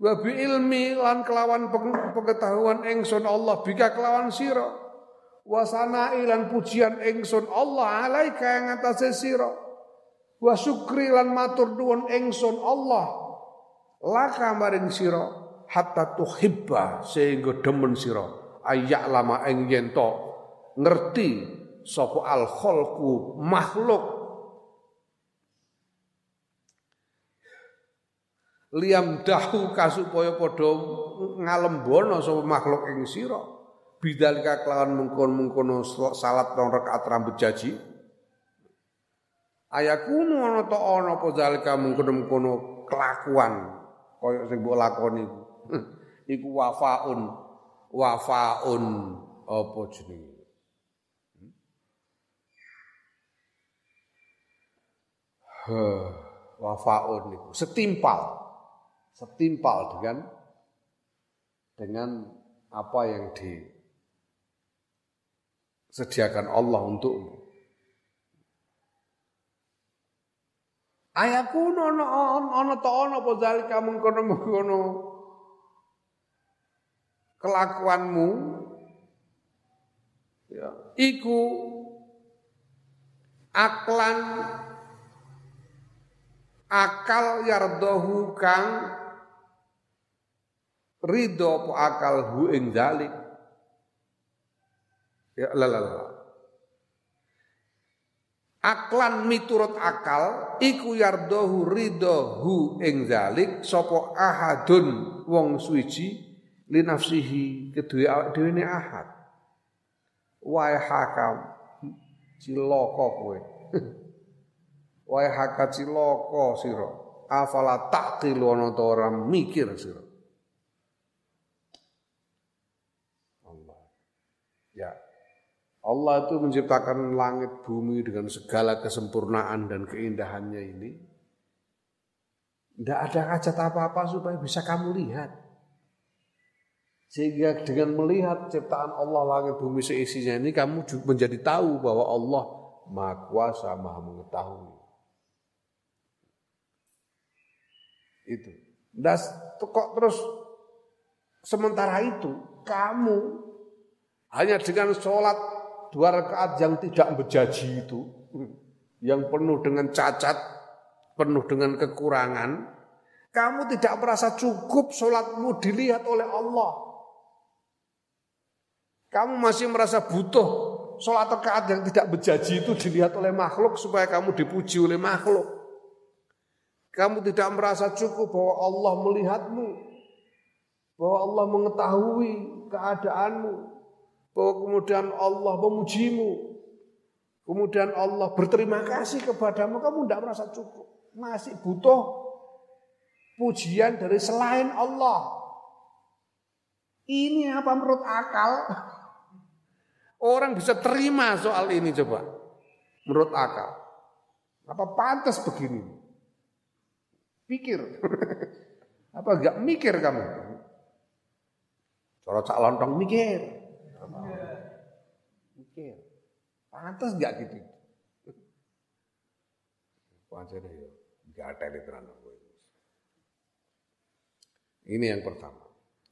S1: Wa bi ilmi lan kelawan pengetahuan ingsun Allah bika kelawan sira. Wa sana'i lan pujian ingsun Allah alaika yang atase sira. Wa syukri lan matur nuwun ingsun Allah laka maring sira. Hatta tuhibba sehingga demen sira. Ayak lama ing yen ngerti sapa al khalqu makhluk. Liam dahu kasupaya padha ngalembono sapa makhluk ing sira. Bidalika kelawan mengkon-mengkono salat rong rakaat rambut jaji. Ayakunu ana ta ana apa zalika mengkono-mengkono kelakuan kaya sing mbok lakoni. <laughs> Iku wafaun. Wafaun apa jenenge wafaun itu. Setimpal. Setimpal dengan dengan apa yang di sediakan Allah untukmu. Ayaku ono ono to ono apa zalika mengkono mengkono kelakuanmu. Ya. Iku aklan akal yardohu kang ridho apa akal hu ing zalik. Ya lalala aklan miturut akal iku yardohu ridhohu ing zalik sapa ahadun wong suci li nafsihi kedue awak dhewe ne ahad. Wae hakam cilaka kowe <laughs> wae haka cilaka sira afala taqilu ana ta ora mikir sira Allah ya Allah itu menciptakan langit bumi dengan segala kesempurnaan dan keindahannya ini. Tidak ada hajat apa-apa supaya bisa kamu lihat. Sehingga dengan melihat ciptaan Allah langit bumi seisinya ini kamu menjadi tahu bahwa Allah Maha Kuasa, Maha Mengetahui. Itu. Das kok terus sementara itu kamu hanya dengan sholat dua rakaat yang tidak berjaji itu, yang penuh dengan cacat, penuh dengan kekurangan, kamu tidak merasa cukup sholatmu dilihat oleh Allah. Kamu masih merasa butuh sholat rakaat yang tidak berjaji itu dilihat oleh makhluk supaya kamu dipuji oleh makhluk. Kamu tidak merasa cukup bahwa Allah melihatmu, bahwa Allah mengetahui keadaanmu, bahwa kemudian Allah memujimu, kemudian Allah berterima kasih kepadamu, kamu tidak merasa cukup. Masih butuh pujian dari selain Allah. Ini apa menurut akal? Orang bisa terima soal ini coba. Menurut akal. Apa pantas begini? Pikir. apa enggak mikir kamu? Cara cak lontong mikir. Mikir. Pantas enggak gitu? Ya literan Ini yang pertama.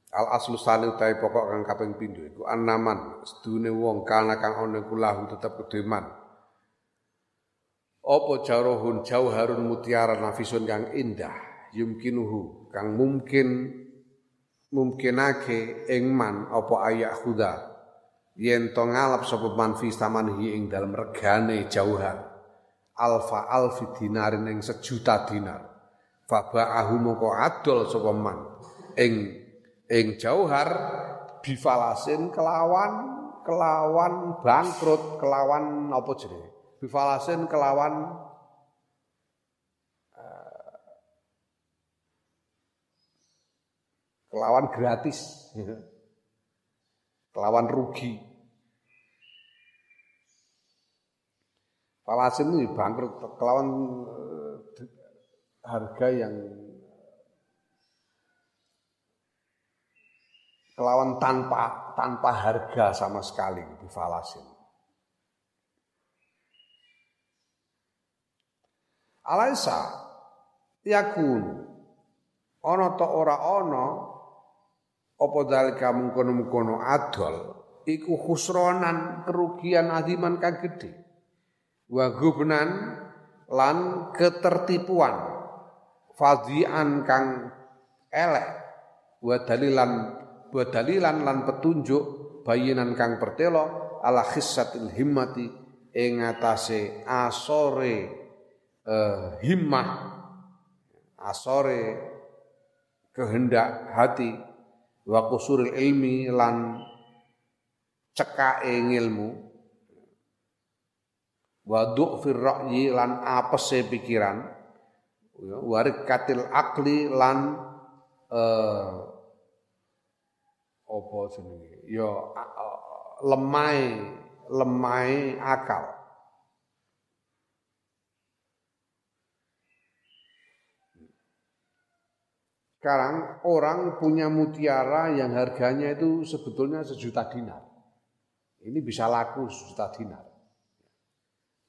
S1: Al aslu salih utai pokok kang kaping pindho iku anaman sedune wong kana kang ana iku lahu tetep kedeman. Apa jarohun jauharun mutiara nafisun kang indah yumkinuhu kang mungkin mungkinake ing man apa ayak khuda yen to ngalap sapa man fi samanhi ing dalem regane jauhar alfa alfi dinarin ing sejuta dinar. Faba'ahu moko adol sapa man. Ing ing jauhar bifalasin kelawan kelawan bangkrut kelawan apa jenenge bifalasin kelawan uh, kelawan gratis. Kelawan rugi. Falasin ini bangkrut. Kelawan uh, harga yang kelawan tanpa tanpa harga sama sekali bifalasin. Alaisa yakun ana ta ora ana apa dalika mungkono-mungkono adol iku khusronan kerugian aziman kang gedhe wa gubnan lan ketertipuan fadhian kang elek wa dalilan buat dalilan lan petunjuk bayinan kang pertelo ala khissatil himmati ing asore eh, himmah asore kehendak hati wa kusuril ilmi lan cekake ilmu wa du'fir ra'yi lan apese pikiran. Warikatil akli lan eh, apa jenenge? Ya lemai lemai akal Sekarang orang punya mutiara yang harganya itu sebetulnya sejuta dinar. Ini bisa laku sejuta dinar.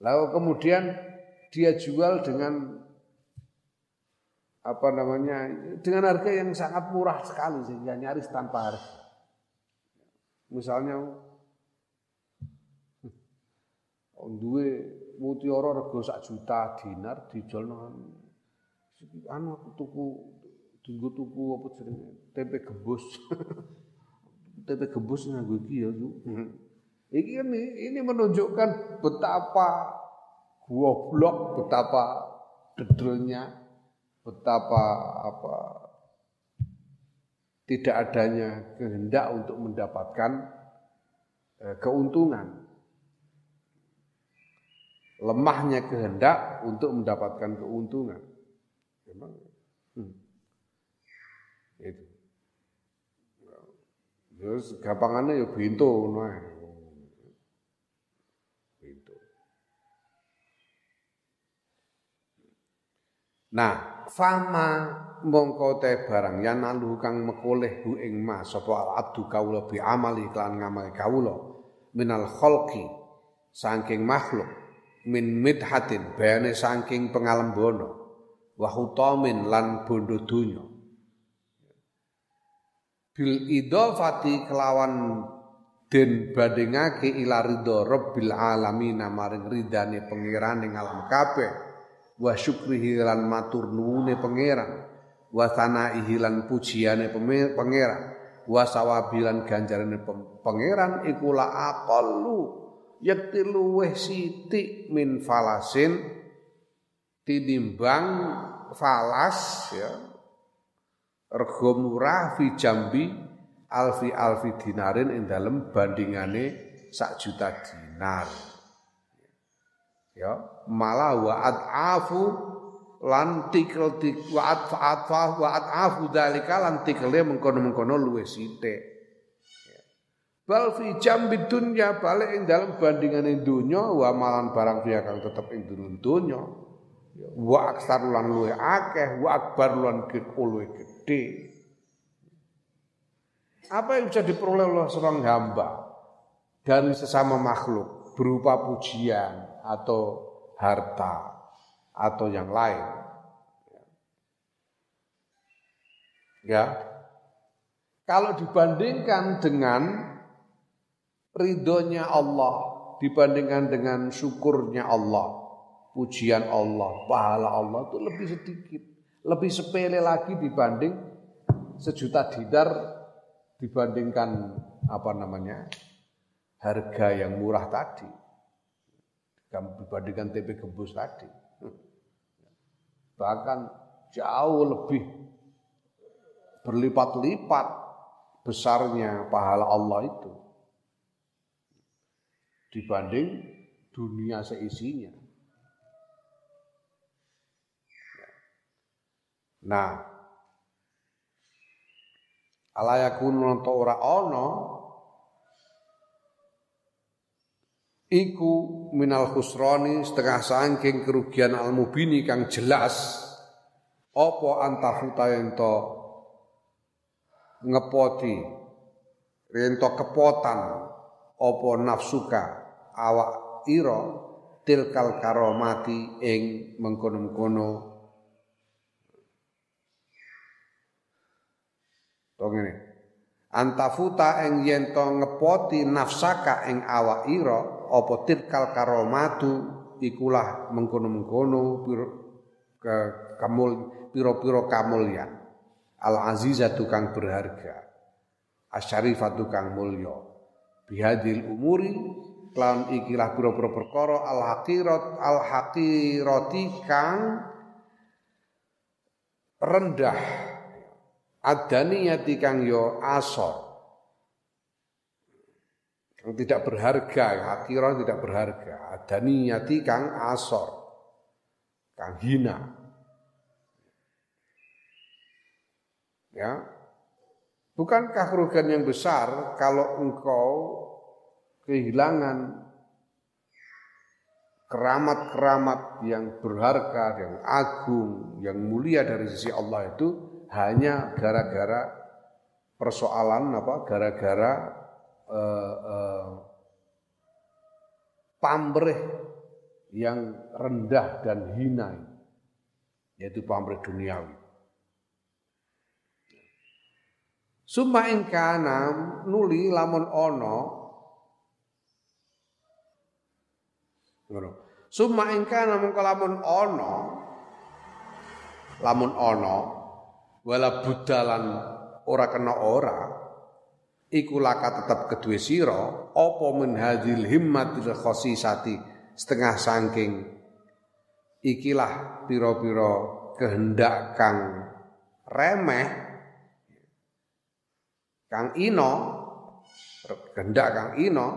S1: Lalu kemudian dia jual dengan apa namanya dengan harga yang sangat murah sekali sehingga nyaris tanpa harga. Misalnya duwe mutiara rego sak juta dinar dijual nang anu tuku tunggu tuku apa jenenge tempe gebus. <laughs> tempe gebus nganggo iki ya, Iki kan ini menunjukkan betapa goblok, betapa dedrenya, betapa apa tidak adanya kehendak untuk mendapatkan eh, keuntungan. Lemahnya kehendak untuk mendapatkan keuntungan. Memang hmm. Itu. Terus gampangannya ya bintu nah. Nah, fama mongko te barang yanalu kang mekoleh hu ing ma sapa al abdu kawula bi amali kelan ngamal kawula minal khalqi saking makhluk min midhatin bayane saking pengalembono wa hutamin lan bondo donya bil idofati kelawan den bandingake ila ridho rabbil alamin maring ridane pengirane alam kabeh. Wa syukrihi lan matur nuwune pangeran. Wa sanaihi lan pujiane pangeran. Wa sawabilan ganjarane pangeran iku la aqallu yakti luweh sithik min falasin tinimbang falas ya rego murah fi jambi alfi alfi dinarin ing dalem bandingane sak juta dinar ya malah wa afu lan tikel tik wa atfa wa atafu dalika lan tikele mengkono-mengkono luwe sithik ya. bal fi jambi dunya balik ing dalam bandingane dunya wa malan barang dia kang tetep ing dunya ya. wa aksar lan luwe akeh wa akbar lan luwe gede apa yang bisa diperoleh oleh seorang hamba dari sesama makhluk berupa pujian atau harta atau yang lain. Ya. Kalau dibandingkan dengan ridhonya Allah, dibandingkan dengan syukurnya Allah, pujian Allah, pahala Allah itu lebih sedikit, lebih sepele lagi dibanding sejuta dinar dibandingkan apa namanya harga yang murah tadi dibandingkan tempe gembus tadi. Bahkan jauh lebih berlipat-lipat besarnya pahala Allah itu dibanding dunia seisinya. Nah, alayakun nonton ora ono iku minal khusrani setengah sangking kerugian al mubini kang jelas. Opo antafuta ento ngepoti ento kepotan opo nafsuka awak iro tilkal karomati ing mengkono-mengkono to ngene antafuta ing yen to ngepoti nafsaka ing awak ira apa tirkal karomatu ikulah mengkono-mengkono ke kamul piro-piro kamulyan. Al azizatu kang berharga. Asyarifatu kang mulya. Bihadil umuri klan ikilah piro-piro perkara al haqirat al haqirati kang rendah adaniyati kang yo asor yang tidak berharga, akhirah tidak berharga. Ada niyati kang asor, kang hina. Ya, bukankah kerugian yang besar kalau engkau kehilangan keramat-keramat yang berharga, yang agung, yang mulia dari sisi Allah itu hanya gara-gara persoalan apa? Gara-gara uh, uh, pamrih yang rendah dan hina yaitu pamrih duniawi. Summa ing nuli lamun ono ngono. Summa ing kana mengko lamun ono lamun ono wala budalan ora kena ora iku laka tetep kedue sira apa min hadhil himmatil khosisati setengah saking ikilah pira-pira kehendak kang remeh kang ino kehendak kang ino.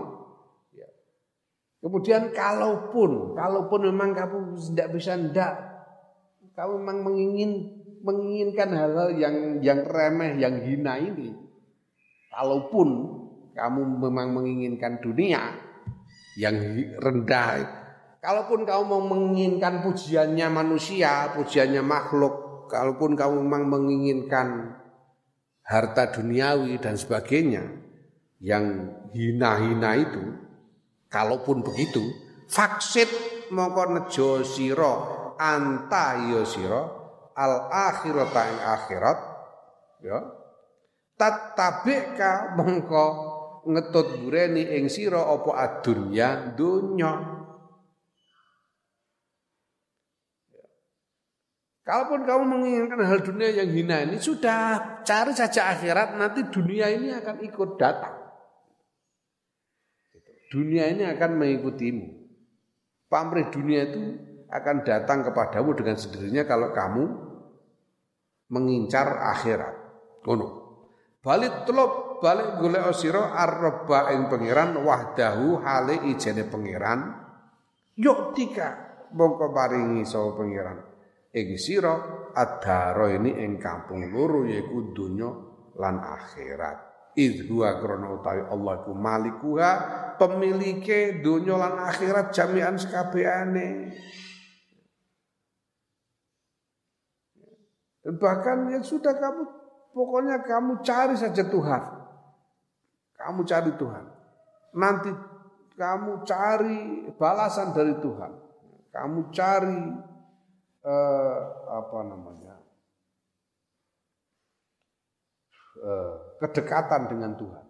S1: Kemudian kalaupun kalaupun memang kamu tidak bisa ndak. Kamu memang mengingin menginginkan hal-hal yang yang remeh yang hina ini. Kalaupun kamu memang menginginkan dunia yang rendah, kalaupun kamu mau menginginkan pujiannya manusia, pujiannya makhluk, kalaupun kamu memang menginginkan harta duniawi dan sebagainya yang hina-hina itu, kalaupun begitu, faksit mongko nejo sira anta ya sira al akhirat ing akhirat ya tatabika mongko ngetut bureni ing sira apa adunya dunya Kalaupun kamu menginginkan hal dunia yang hina ini sudah cari saja akhirat nanti dunia ini akan ikut datang. Dunia ini akan mengikutimu. Pamrih dunia itu akan datang kepadamu dengan sendirinya kalau kamu mengincar akhirat. Ngono. Balik telop balik golek sira arba ing pangeran wahdahu hale ijene pangeran yuk tika mongko paringi sapa pangeran ing sira adaro ini ing kampung loro yaiku donya lan akhirat id huwa krana utawi Allah ku malikuha pemilike donya lan akhirat jami'an sekabehane bahkan yang sudah kamu Pokoknya kamu cari saja Tuhan. Kamu cari Tuhan. Nanti kamu cari balasan dari Tuhan. Kamu cari eh, apa namanya? Eh, kedekatan dengan Tuhan.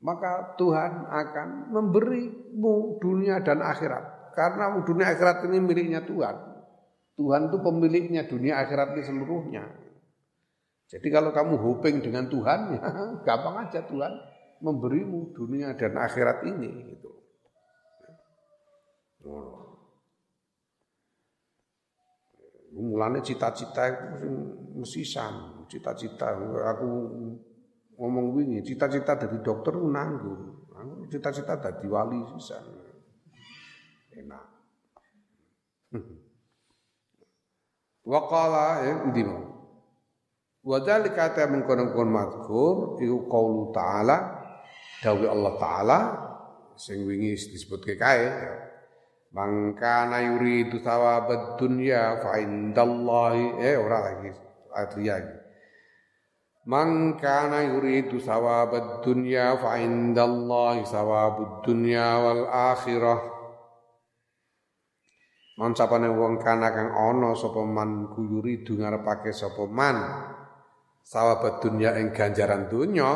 S1: Maka Tuhan akan memberimu dunia dan akhirat. Karena dunia akhirat ini miliknya Tuhan. Tuhan itu pemiliknya dunia akhirat ini seluruhnya. Jadi kalau kamu hoping dengan Tuhan, ya <laughs> gampang aja Tuhan memberimu dunia dan akhirat ini gitu. Oh. Mulanya cita-cita itu mesisan, cita-cita aku ngomong wingi, cita-cita dari dokter nanggung. Cita-cita dari wali sisan. Enak. <laughs> Wakala ya ndi Wa dzalika ta mengkono-kono mazkur iku qaulu ta'ala dawuh Allah taala sing wingi disebutke kae ya. Mangkana yuridu thawabad dunya fa indallahi eh ora lagi ayat lagi. Man kana yuridu thawabad dunya fa indallahi thawabud dunya wal akhirah. Man sapane wong kana kang ana sapa man kuyuridu ngarepake sapa man. Sawabat dunya ing ganjaran dunya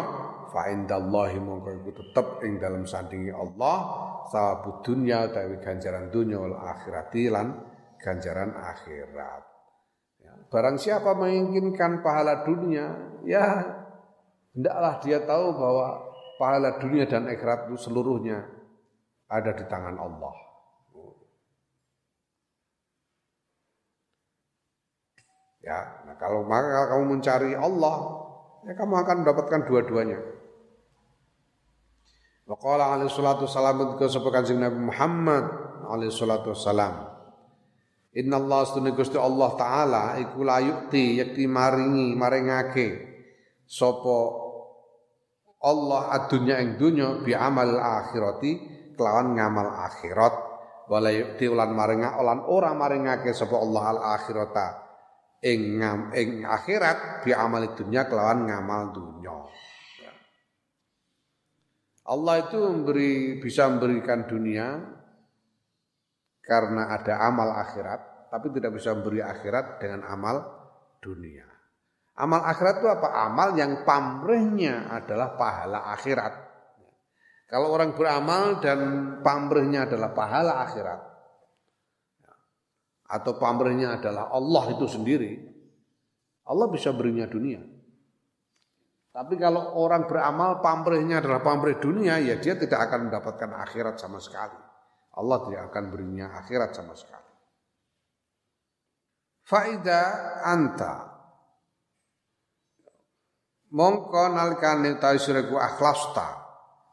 S1: fa indallahi mongko iku tetep ing dalam sandingi Allah sawabud dunya utawi ganjaran dunya wal akhirati lan ganjaran akhirat. Ya, barang siapa menginginkan pahala dunia ya hendaklah dia tahu bahwa pahala dunia dan akhirat itu seluruhnya ada di tangan Allah Ya, nah kalau maka kamu mencari Allah, ya kamu akan mendapatkan dua-duanya. Wa qala alaihi salatu salam ke Kanjeng Nabi Muhammad alaihi salatu salam. Inna Allah astune Gusti Allah taala iku la yukti yakti maringi maringake sapa Allah adunya ing dunya bi amal akhirati kelawan ngamal akhirat wala yukti ulan maringa ulan ora maringake sapa Allah al akhirata ing ing akhirat bi amal dunya kelawan ngamal dunya. Allah itu memberi bisa memberikan dunia karena ada amal akhirat, tapi tidak bisa memberi akhirat dengan amal dunia. Amal akhirat itu apa? Amal yang pamrihnya adalah pahala akhirat. Kalau orang beramal dan pamrihnya adalah pahala akhirat, atau pamrihnya adalah Allah itu sendiri, Allah bisa berinya dunia. Tapi kalau orang beramal pamrihnya adalah pamrih dunia, ya dia tidak akan mendapatkan akhirat sama sekali. Allah tidak akan berinya akhirat sama sekali. Faida anta mongko nalikane ta sira akhlasta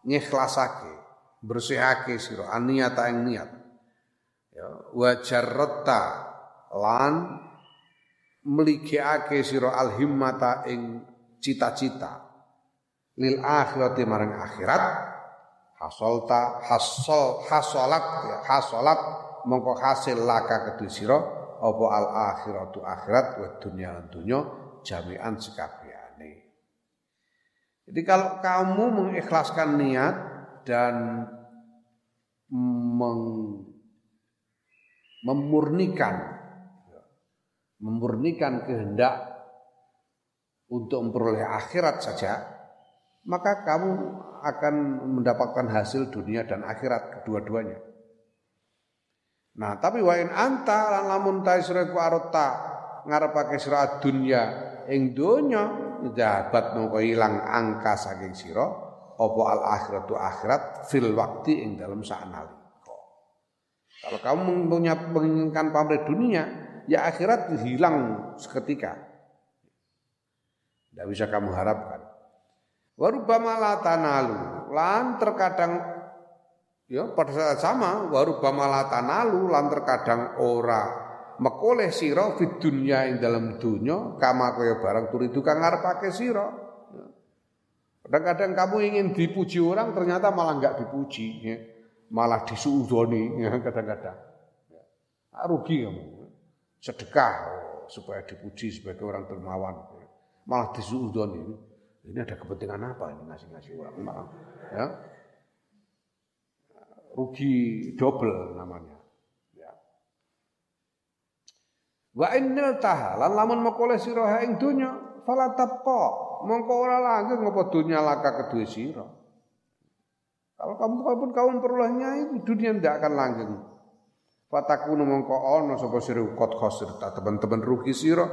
S1: ngikhlasake bersihake sira aniyata ing niat wa lan mligiake sira alhimmata ing cita-cita. Lil akhirati marang akhirat hasolta hasol hasolat ya, hasolat mongko hasil laka kedue sira apa al akhiratu akhirat wa dunya lan dunya jami'an sekabehane jadi kalau kamu mengikhlaskan niat dan meng, memurnikan memurnikan kehendak untuk memperoleh akhirat saja, maka kamu akan mendapatkan hasil dunia dan akhirat kedua-duanya. Nah, tapi wa in anta lan lamun ta sira ku arota ngarepake sira dunya ing donya jabat mongko ilang angka saking sira apa al akhiratu akhirat fil waktu ing dalam saat Kalau kamu menginginkan pamrih dunia, ya akhirat hilang seketika. Tidak bisa kamu harapkan. Warubama la tanalu. Lan terkadang ya pada saat sama warubama la tanalu lan terkadang ora mekoleh sira fid dunya ing dalam dunya kama kaya barang turidu kang ngarepake sira. Kadang-kadang kamu ingin dipuji orang ternyata malah enggak dipuji ya. Malah disuudoni ya <laughs> kadang-kadang. Ya. Rugi kamu. Sedekah oh, supaya dipuji sebagai orang dermawan malah disuudon ini. Ada kepentingan apa ini ngasih-ngasih orang malah ya. Rugi double namanya. Ya. Wa innal tahalan lamun makole sira ing fala tabqa mongko ora langgeng apa donya laka kedue sira. Kalau kamu pun kaum perolehnya itu dunia tidak akan langgeng. Fatakunu mongko ono sapa sira kot khosir teman-teman rugi sira.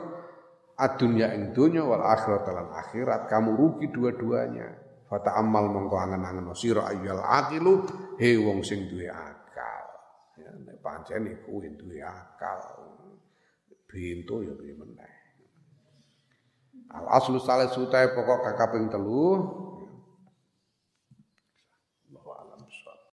S1: Adunya ing wal akhirat lan akhirat kamu rugi dua-duanya. Fata amal mongko angen-angen sira ayyul aqilu he wong sing duwe akal. Ya nek pancen iku duwe akal. Bintu ya piye al aslu salih sutai pokok kakaping telu